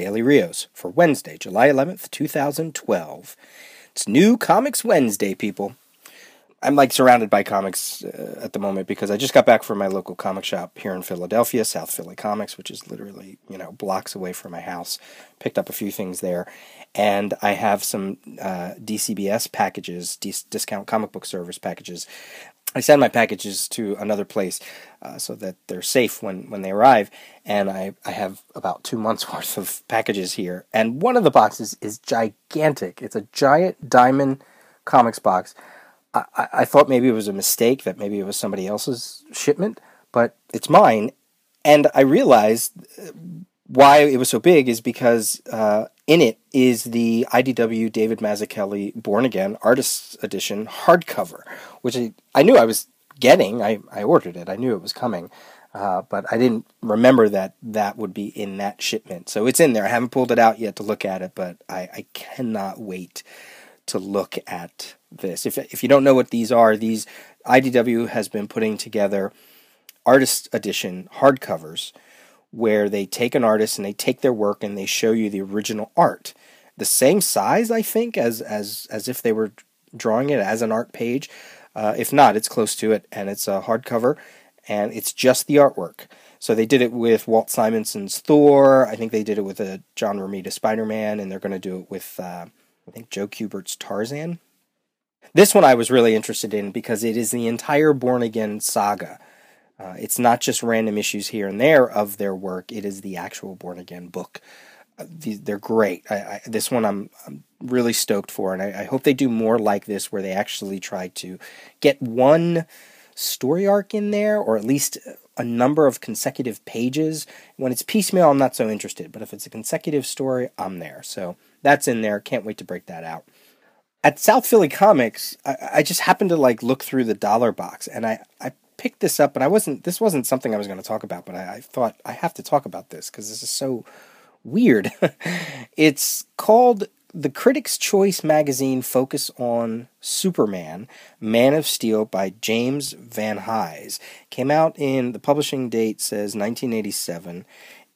Daily Rios for Wednesday, July 11th, 2012. It's New Comics Wednesday, people. I'm like surrounded by comics uh, at the moment because I just got back from my local comic shop here in Philadelphia, South Philly Comics, which is literally, you know, blocks away from my house. Picked up a few things there. And I have some uh, DCBS packages, discount comic book service packages. I send my packages to another place uh, so that they're safe when, when they arrive. And I, I have about two months worth of packages here. And one of the boxes is gigantic. It's a giant diamond comics box I, I thought maybe it was a mistake, that maybe it was somebody else's shipment, but it's mine. And I realized uh, why it was so big is because uh, in it is the IDW David Mazzucchelli Born Again Artist's Edition hardcover, which I, I knew I was getting. I, I ordered it, I knew it was coming. Uh, but I didn't remember that that would be in that shipment. So it's in there. I haven't pulled it out yet to look at it, but I, I cannot wait to look at this. If, if you don't know what these are, these IDW has been putting together artist edition hardcovers where they take an artist and they take their work and they show you the original art. The same size, I think, as as as if they were drawing it as an art page. Uh, if not, it's close to it, and it's a hardcover, and it's just the artwork. So they did it with Walt Simonson's Thor. I think they did it with a John Romita Spider Man, and they're going to do it with uh, I think Joe Kubert's Tarzan. This one I was really interested in because it is the entire Born Again saga. Uh, it's not just random issues here and there of their work, it is the actual Born Again book. Uh, they're great. I, I, this one I'm, I'm, really stoked for, and I, I hope they do more like this where they actually try to get one story arc in there, or at least a number of consecutive pages. When it's piecemeal, I'm not so interested, but if it's a consecutive story, I'm there. So that's in there. Can't wait to break that out at South Philly Comics, I, I, just happened to like look through the dollar box, and I I picked this up, and I wasn't this wasn't something I was going to talk about, but I, I thought I have to talk about this because this is so weird. it's called the Critics' Choice magazine focus on Superman, Man of Steel by James Van Hise. Came out in the publishing date says 1987.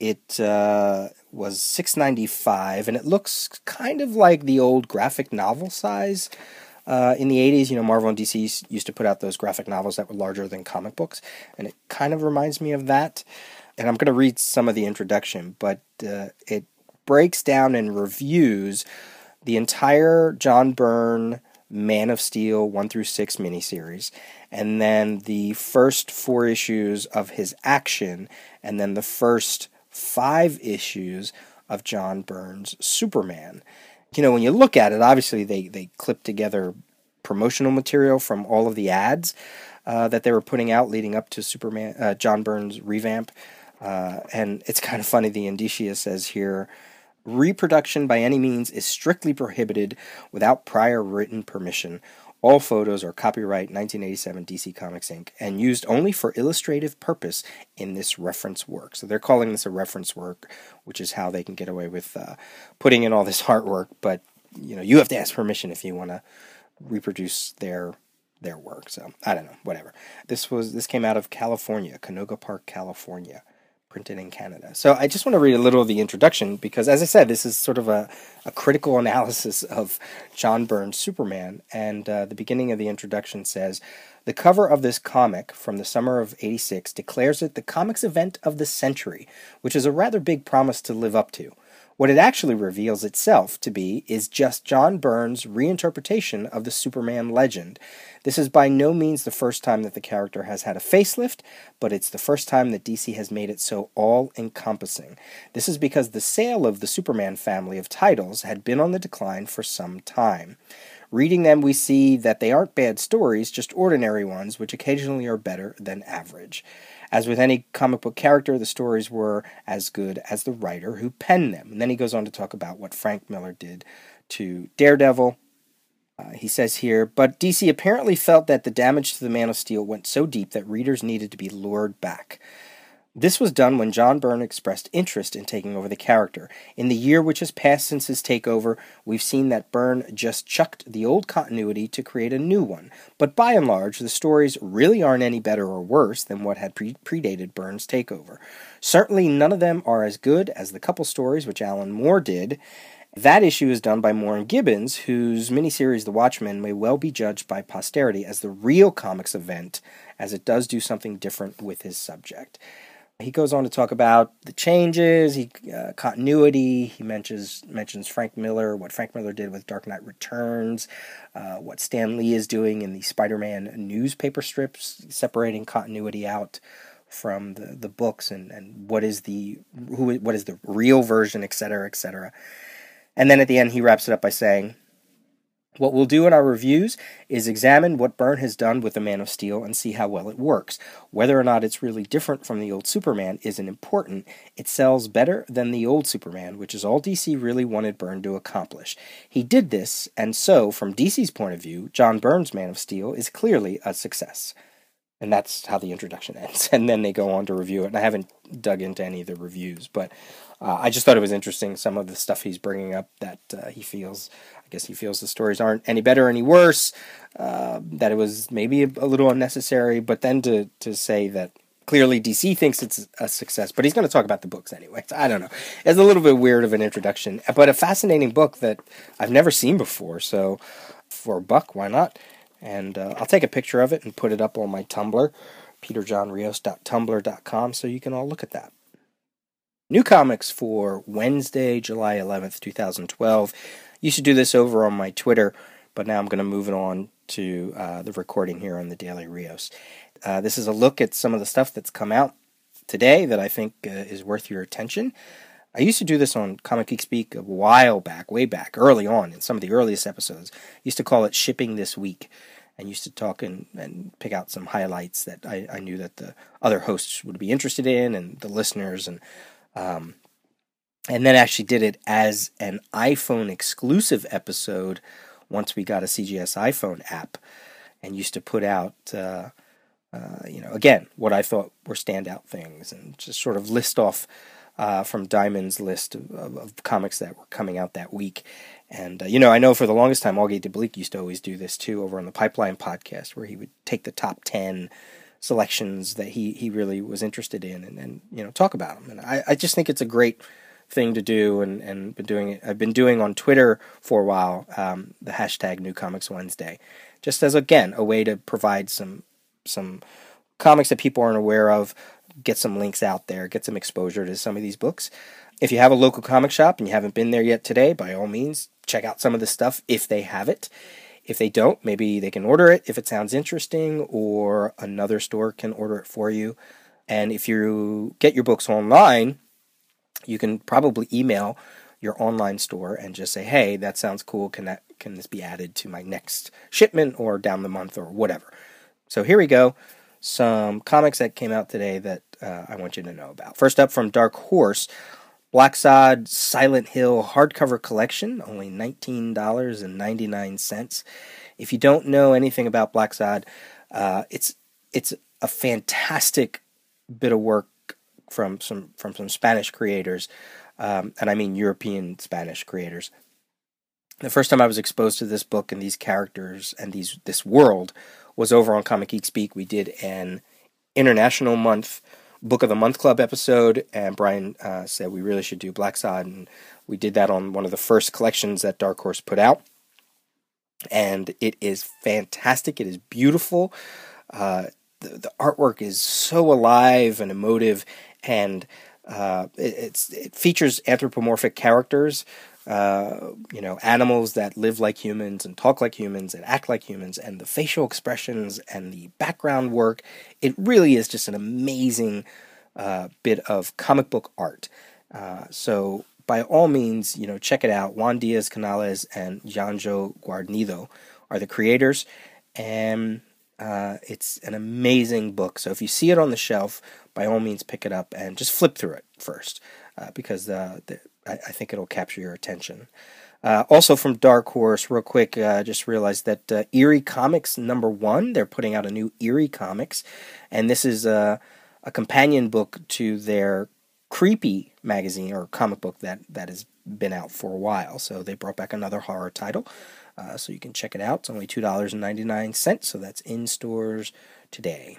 It uh, was 695 and it looks kind of like the old graphic novel size. Uh, in the 80s, you know, Marvel and DC used to put out those graphic novels that were larger than comic books, and it kind of reminds me of that. And I'm going to read some of the introduction, but uh, it breaks down and reviews the entire John Byrne Man of Steel 1 through 6 miniseries, and then the first four issues of his action, and then the first five issues of John Byrne's Superman. You know, when you look at it, obviously they, they clipped together promotional material from all of the ads uh, that they were putting out leading up to Superman uh, John Byrne's revamp. Uh, and it's kind of funny. The indicia says here, reproduction by any means is strictly prohibited without prior written permission. All photos are copyright 1987 DC Comics Inc. and used only for illustrative purpose in this reference work. So they're calling this a reference work, which is how they can get away with uh, putting in all this artwork. But you know, you have to ask permission if you want to reproduce their their work. So I don't know, whatever. This was this came out of California, Canoga Park, California printed in Canada. So I just want to read a little of the introduction because, as I said, this is sort of a, a critical analysis of John Byrne's Superman. And uh, the beginning of the introduction says The cover of this comic from the summer of 86 declares it the comics event of the century, which is a rather big promise to live up to. What it actually reveals itself to be is just John Byrne's reinterpretation of the Superman legend. This is by no means the first time that the character has had a facelift, but it's the first time that DC has made it so all encompassing. This is because the sale of the Superman family of titles had been on the decline for some time. Reading them, we see that they aren't bad stories, just ordinary ones, which occasionally are better than average. As with any comic book character, the stories were as good as the writer who penned them. And then he goes on to talk about what Frank Miller did to Daredevil. Uh, he says here, but DC apparently felt that the damage to the Man of Steel went so deep that readers needed to be lured back. This was done when John Byrne expressed interest in taking over the character. In the year which has passed since his takeover, we've seen that Byrne just chucked the old continuity to create a new one. But by and large, the stories really aren't any better or worse than what had pre- predated Byrne's takeover. Certainly, none of them are as good as the couple stories which Alan Moore did. That issue is done by Moore and Gibbons, whose miniseries The Watchmen may well be judged by posterity as the real comics event, as it does do something different with his subject. He goes on to talk about the changes, he, uh, continuity. He mentions mentions Frank Miller, what Frank Miller did with Dark Knight Returns, uh, what Stan Lee is doing in the Spider-Man newspaper strips, separating continuity out from the, the books, and, and what is the who what is the real version, etc., etc. And then at the end, he wraps it up by saying, what we'll do in our reviews is examine what Byrne has done with the Man of Steel and see how well it works. Whether or not it's really different from the old Superman isn't important. It sells better than the old Superman, which is all DC really wanted Byrne to accomplish. He did this, and so, from DC's point of view, John Byrne's Man of Steel is clearly a success. And that's how the introduction ends. And then they go on to review it. And I haven't dug into any of the reviews, but uh, I just thought it was interesting some of the stuff he's bringing up that uh, he feels I guess he feels the stories aren't any better, any worse. Uh, that it was maybe a, a, little unnecessary, but then to to say that clearly DC thinks it's a success, but he's going to talk about the books anyway. So I don't know. It's a little bit weird of an introduction, but a fascinating book that I've never seen before. So for a buck, why not? And uh, I'll take a picture of it and put it up on my Tumblr, peterjohnrios.tumblr.com, so you can all look at that. New comics for Wednesday, July 11th, 2012 used to do this over on my Twitter, but now I'm going to move it on to uh, the recording here on the Daily Rios. Uh, this is a look at some of the stuff that's come out today that I think uh, is worth your attention. I used to do this on Comic Geek Speak a while back, way back, early on in some of the earliest episodes. I used to call it Shipping This Week and used to talk and, and pick out some highlights that I, I knew that the other hosts would be interested in and the listeners and um, and then actually did it as an iPhone exclusive episode once we got a CGS iPhone app, and used to put out, uh, uh, you know, again what I thought were standout things, and just sort of list off uh, from Diamond's list of, of, of, comics that were coming out that week. And uh, you know, I know for the longest time, Augie De Blieck used to always do this too over on the Pipeline podcast, where he would take the top ten selections that he he really was interested in, and, and you know talk about them. And I, I just think it's a great thing to do and, and been doing it. I've been doing on Twitter for a while um, the hashtag New Comics Wednesday, just as again a way to provide some some comics that people aren't aware of, get some links out there, get some exposure to some of these books. If you have a local comic shop and you haven't been there yet today, by all means, check out some of the stuff if they have it. If they don't, maybe they can order it if it sounds interesting, or another store can order it for you. And if you get your books online, you can probably email your online store and just say, "Hey, that sounds cool. Can that can this be added to my next shipment or down the month or whatever?" So here we go. Some comics that came out today that uh, I want you to know about. First up from Dark Horse, Blacksad Silent Hill hardcover collection, only $19.99. If you don't know anything about Blacksad, uh, it's it's a fantastic bit of work from some from some Spanish creators, um, and I mean European Spanish creators. The first time I was exposed to this book and these characters and these this world was over on Comic Geek Speak. We did an International Month Book of the Month Club episode, and Brian uh, said we really should do Blacksad, and we did that on one of the first collections that Dark Horse put out. And it is fantastic. It is beautiful. Uh, the, the artwork is so alive and emotive, and uh, it, it features anthropomorphic characters, uh, you know, animals that live like humans and talk like humans and act like humans, and the facial expressions and the background work. It really is just an amazing uh, bit of comic book art. Uh, so by all means, you know, check it out. Juan Diaz Canales and Juanjo Guarnido are the creators, and uh, it's an amazing book. So if you see it on the shelf, by all means pick it up and just flip through it first, uh, because uh, the, I, I, think it'll capture your attention. Uh, also from Dark Horse, real quick, uh, just realized that uh, Eerie Comics number one, they're putting out a new Eerie Comics, and this is a a companion book to their creepy magazine or comic book that, that has been out for a while. So they brought back another horror title. Uh, so you can check it out. It's only $2.99, so that's in stores today.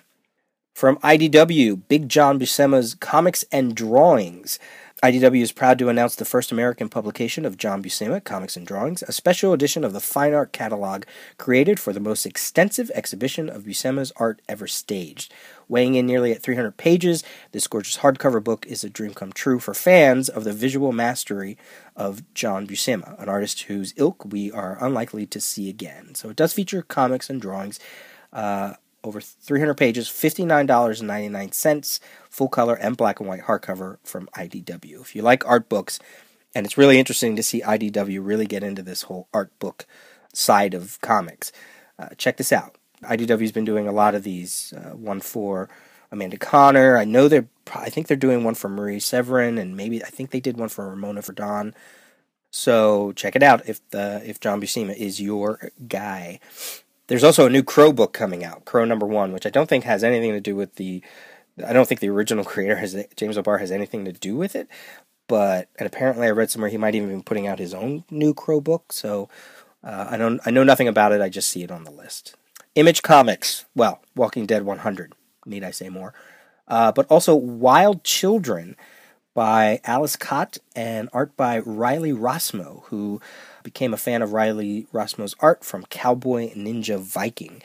From IDW, Big John Buscema's Comics and Drawings. IDW is proud to announce the first American publication of John Buscema, Comics and Drawings, a special edition of the fine art catalog created for the most extensive exhibition of Buscema's art ever staged. Weighing in nearly at 300 pages, this gorgeous hardcover book is a dream come true for fans of the visual mastery of John Buscema, an artist whose ilk we are unlikely to see again. So it does feature comics and drawings. Uh, over 300 pages, $59.99, full color and black and white hardcover from IDW. If you like art books, and it's really interesting to see IDW really get into this whole art book side of comics, uh, check this out. IDW's been doing a lot of these. Uh, one for Amanda Conner. I know they're. I think they're doing one for Marie Severin, and maybe I think they did one for Ramona Fradon. So check it out if the if John Buscema is your guy. There's also a new Crow book coming out, Crow number one, which I don't think has anything to do with the. I don't think the original creator has James O'Barr has anything to do with it, but and apparently I read somewhere he might even be putting out his own new Crow book. So uh, I don't I know nothing about it. I just see it on the list. Image Comics, well, Walking Dead 100. Need I say more? Uh, but also Wild Children by Ales Kot and art by Riley Rossmo, who became a fan of Riley Rossmo's art from Cowboy Ninja Viking.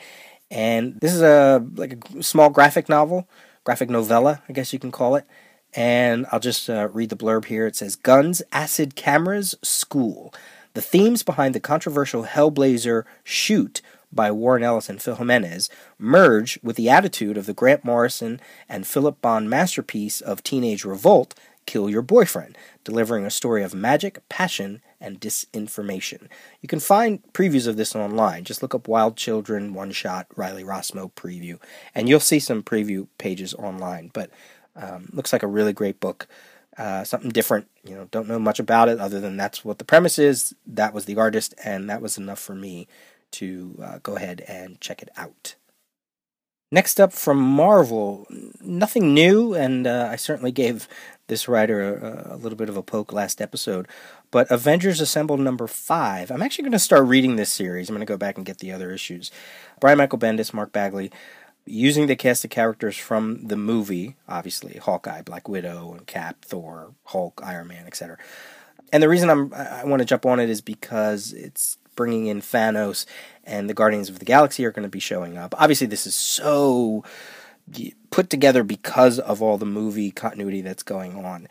And this is a like a small graphic novel, graphic novella, I guess you can call it. And I'll just uh, read the blurb here. It says Guns, Acid, Cameras, School. The themes behind the controversial Hellblazer Shoot by Warren Ellis and Phil Jimenez merge with the attitude of the Grant Morrison and Philip Bond masterpiece of Teenage Revolt, Kill Your Boyfriend, delivering a story of magic, passion, and disinformation. You can find previews of this online. Just look up Wild Children One Shot Riley Rossmo preview, and you'll see some preview pages online. But um, looks like a really great book. Uh, something different. You know, don't know much about it other than that's what the premise is. That was the artist, and that was enough for me to uh, go ahead and check it out. Next up from Marvel, nothing new, and uh, I certainly gave this writer a, a, little bit of a poke last episode. But Avengers Assemble number five. I'm actually going to start reading this series. I'm going to go back and get the other issues. Brian Michael Bendis, Mark Bagley, using the cast of characters from the movie, obviously Hawkeye, Black Widow, and Cap, Thor, Hulk, Iron Man, etc. And the reason I'm I want to jump on it is because it's bringing in Thanos and the Guardians of the Galaxy are going to be showing up. Obviously, this is so put together because of all the movie continuity that's going on.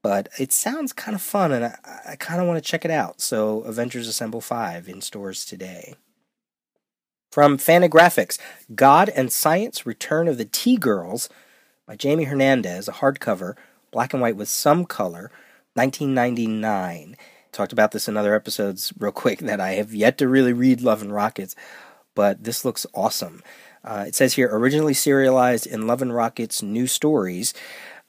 But it sounds kind of fun, and I, I kind of want to check it out. So, Avengers Assemble 5 in stores today. From Fantagraphics, God and Science Return of the T Girls by Jamie Hernandez, a hardcover, black and white with some color, 1999 talked about this in other episodes real quick that I have yet to really read Love and Rockets, but this looks awesome. Uh, it says here originally serialized in Love and Rockets New Stories.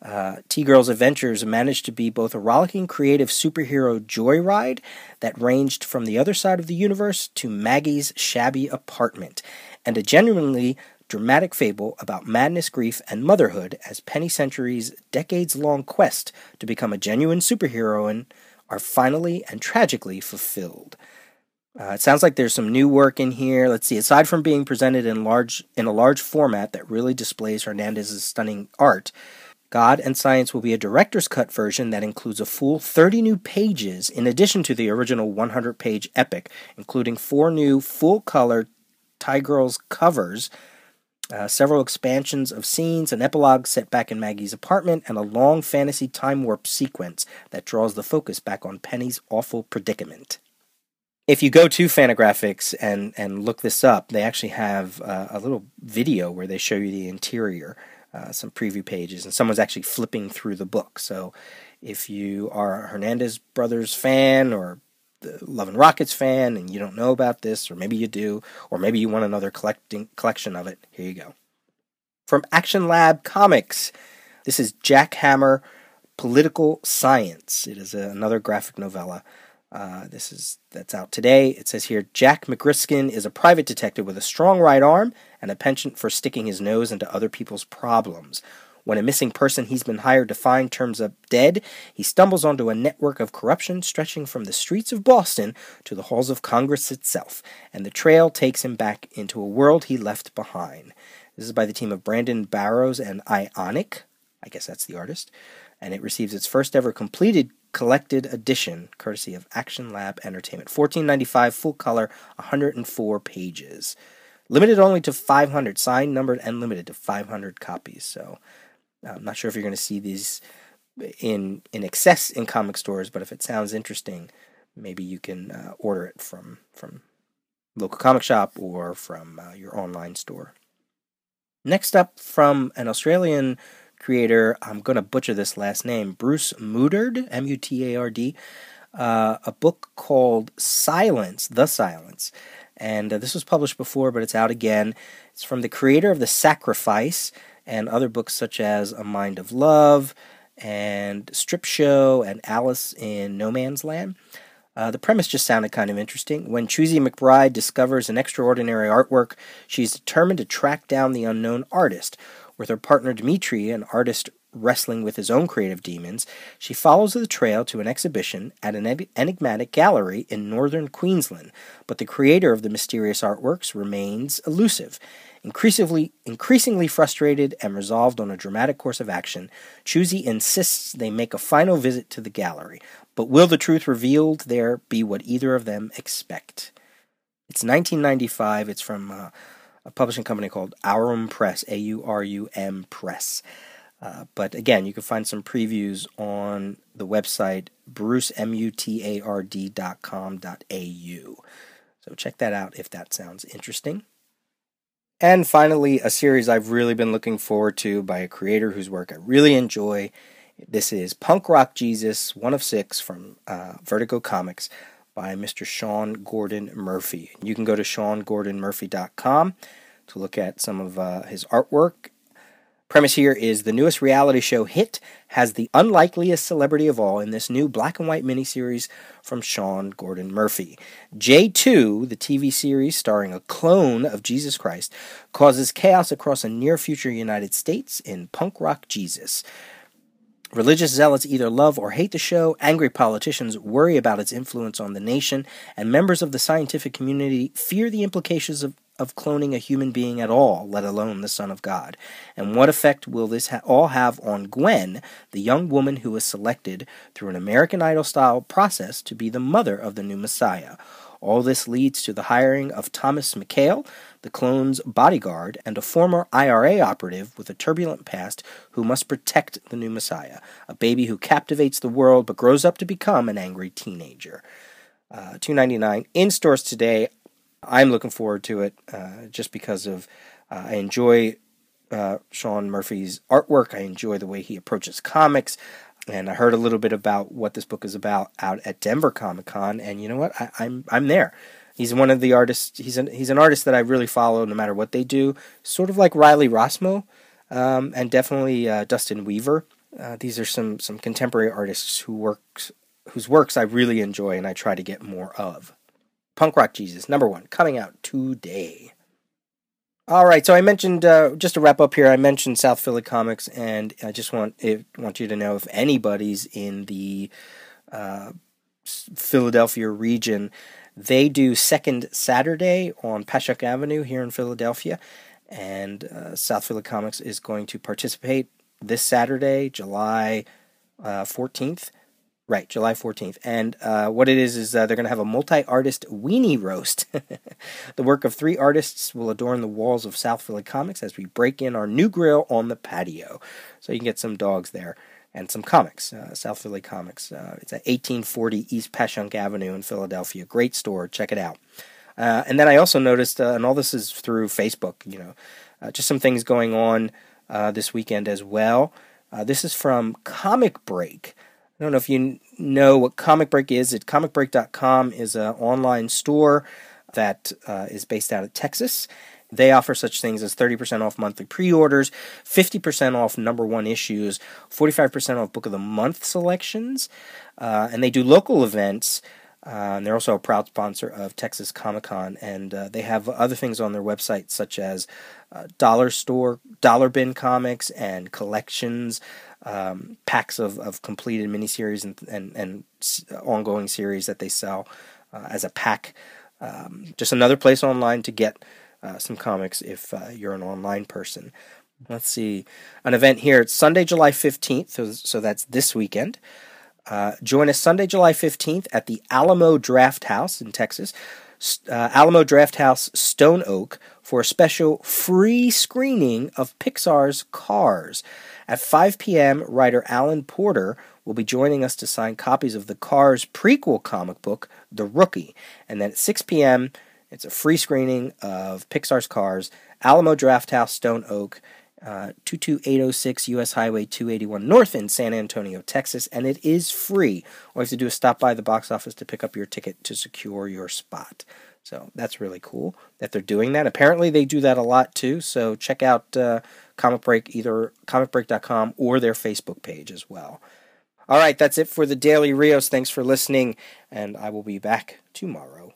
Uh, T Girl's adventures managed to be both a rollicking creative superhero joyride that ranged from the other side of the universe to Maggie's shabby apartment, and a genuinely dramatic fable about madness, grief, and motherhood as Penny Century's decades long quest to become a genuine superheroine are finally and tragically fulfilled. Uh, it sounds like there's some new work in here. Let's see. Aside from being presented in large in a large format that really displays Hernandez's stunning art, God and Science will be a director's cut version that includes a full 30 new pages in addition to the original 100-page epic, including four new full-color Ty Girls covers uh, several expansions of scenes, an epilogue set back in Maggie's apartment, and a long fantasy time warp sequence that draws the focus back on Penny's awful predicament. If you go to Fantagraphics and, and look this up, they actually have uh, a little video where they show you the interior, uh, some preview pages, and someone's actually flipping through the book. So if you are a Hernandez Brothers fan or the Love and Rockets fan and you don't know about this, or maybe you do, or maybe you want another collecting collection of it, here you go. From Action Lab Comics, this is Jack Hammer Political Science. It is a, another graphic novella. Uh, this is that's out today. It says here Jack McGriskin is a private detective with a strong right arm and a penchant for sticking his nose into other people's problems. When a missing person he's been hired to find turns up dead, he stumbles onto a network of corruption stretching from the streets of Boston to the halls of Congress itself, and the trail takes him back into a world he left behind. This is by the team of Brandon Barrows and Ionic. I guess that's the artist. And it receives its first ever completed collected edition, courtesy of Action Lab Entertainment. 1495 full color, 104 pages. Limited only to 500, signed, numbered, and limited to 500 copies. So I'm not sure if you're going to see these in in excess in comic stores, but if it sounds interesting, maybe you can uh, order it from from local comic shop or from uh, your online store. Next up, from an Australian creator, I'm going to butcher this last name, Bruce Mutard, M U T A R D, uh, a book called Silence, The Silence. And uh, this was published before, but it's out again. It's from the creator of The Sacrifice and other books such as A Mind of Love and Strip Show and Alice in No Man's Land. Uh, the premise just sounded kind of interesting. When Chuzy McBride discovers an extraordinary artwork, she's determined to track down the unknown artist. With her partner Dimitri, an artist wrestling with his own creative demons, she follows the trail to an exhibition at an enigmatic gallery in northern Queensland, but the creator of the mysterious artworks remains elusive. Increasingly, increasingly frustrated and resolved on a dramatic course of action, Chuzy insists they make a final visit to the gallery. But will the truth revealed there be what either of them expect? It's 1995. It's from uh, a publishing company called Aurum Press, A U R U M Press. Uh, but again, you can find some previews on the website brucemutard.com.au. So check that out if that sounds interesting. And finally, a series I've really been looking forward to by a creator whose work I really enjoy. This is Punk Rock Jesus, one of six from uh, Vertigo Comics by Mr. Sean Gordon Murphy. You can go to seangordonmurphy.com to look at some of uh, his artwork Premise here is the newest reality show hit has the unlikeliest celebrity of all in this new black and white miniseries from Sean Gordon Murphy. J2, the TV series starring a clone of Jesus Christ, causes chaos across a near future United States in punk rock Jesus. Religious zealots either love or hate the show, angry politicians worry about its influence on the nation, and members of the scientific community fear the implications of, of cloning a human being at all, let alone the Son of God. And what effect will this ha- all have on Gwen, the young woman who was selected through an American Idol style process to be the mother of the new Messiah? All this leads to the hiring of Thomas McHale, the clone's bodyguard, and a former IRA operative with a turbulent past who must protect the new Messiah, a baby who captivates the world but grows up to become an angry teenager. Uh, 299 in stores today. I'm looking forward to it uh, just because of uh, I enjoy uh, Sean Murphy's artwork. I enjoy the way he approaches comics and I heard a little bit about what this book is about out at Denver Comic Con, and you know what? I, am I'm, I'm there. He's one of the artists. He's an he's an artist that I really follow, no matter what they do. Sort of like Riley Rossmo, um, and definitely uh, Dustin Weaver. Uh, these are some some contemporary artists who works whose works I really enjoy and I try to get more of. Punk Rock Jesus, number one, coming out today. All right, so I mentioned uh, just to wrap up here. I mentioned South Philly Comics, and I just want it, want you to know if anybody's in the uh, Philadelphia region, they do second Saturday on Passyunk Avenue here in Philadelphia, and uh, South Philly Comics is going to participate this Saturday, July uh, fourteenth. Right, July 14th. And uh, what it is, is uh, they're going to have a multi artist weenie roast. the work of three artists will adorn the walls of South Philly Comics as we break in our new grill on the patio. So you can get some dogs there and some comics, uh, South Philly Comics. Uh, it's at 1840 East Passyunk Avenue in Philadelphia. Great store. Check it out. Uh, and then I also noticed, uh, and all this is through Facebook, you know, just some things going on this weekend as well. this is from Comic Break. I don't know if you know what Comic Break is. It comicbreak.com is an online store that uh, is based out of Texas. They offer such things as 30% off monthly pre orders, 50% off number one issues, 45% off book of the month selections, uh, and they do local events Uh, and they're also a proud sponsor of Texas Comic Con, and uh, they have other things on their website such as uh, dollar store, dollar bin comics, and collections, um, packs of, of completed miniseries and, and and ongoing series that they sell uh, as a pack. Um, just another place online to get uh, some comics if you're an online person. Let's see, an event here. It's Sunday, July 15th, so, so that's this weekend. Uh, join us Sunday, July 15th at the Alamo Drafthouse in Texas. Uh, Alamo Drafthouse Stone Oak for a special free screening of Pixar's Cars. At 5 p.m., writer Alan Porter will be joining us to sign copies of the Cars prequel comic book, The Rookie. And then at 6 p.m., it's a free screening of Pixar's Cars, Alamo Drafthouse Stone Oak uh, 22806 US Highway 281 North in San Antonio, Texas, and it is free. All you have to do is stop by the box office to pick up your ticket to secure your spot. So that's really cool that they're doing that. Apparently, they do that a lot too. So check out uh, Comic Break, either comicbreak.com or their Facebook page as well. All right, that's it for the Daily Rios. Thanks for listening, and I will be back tomorrow.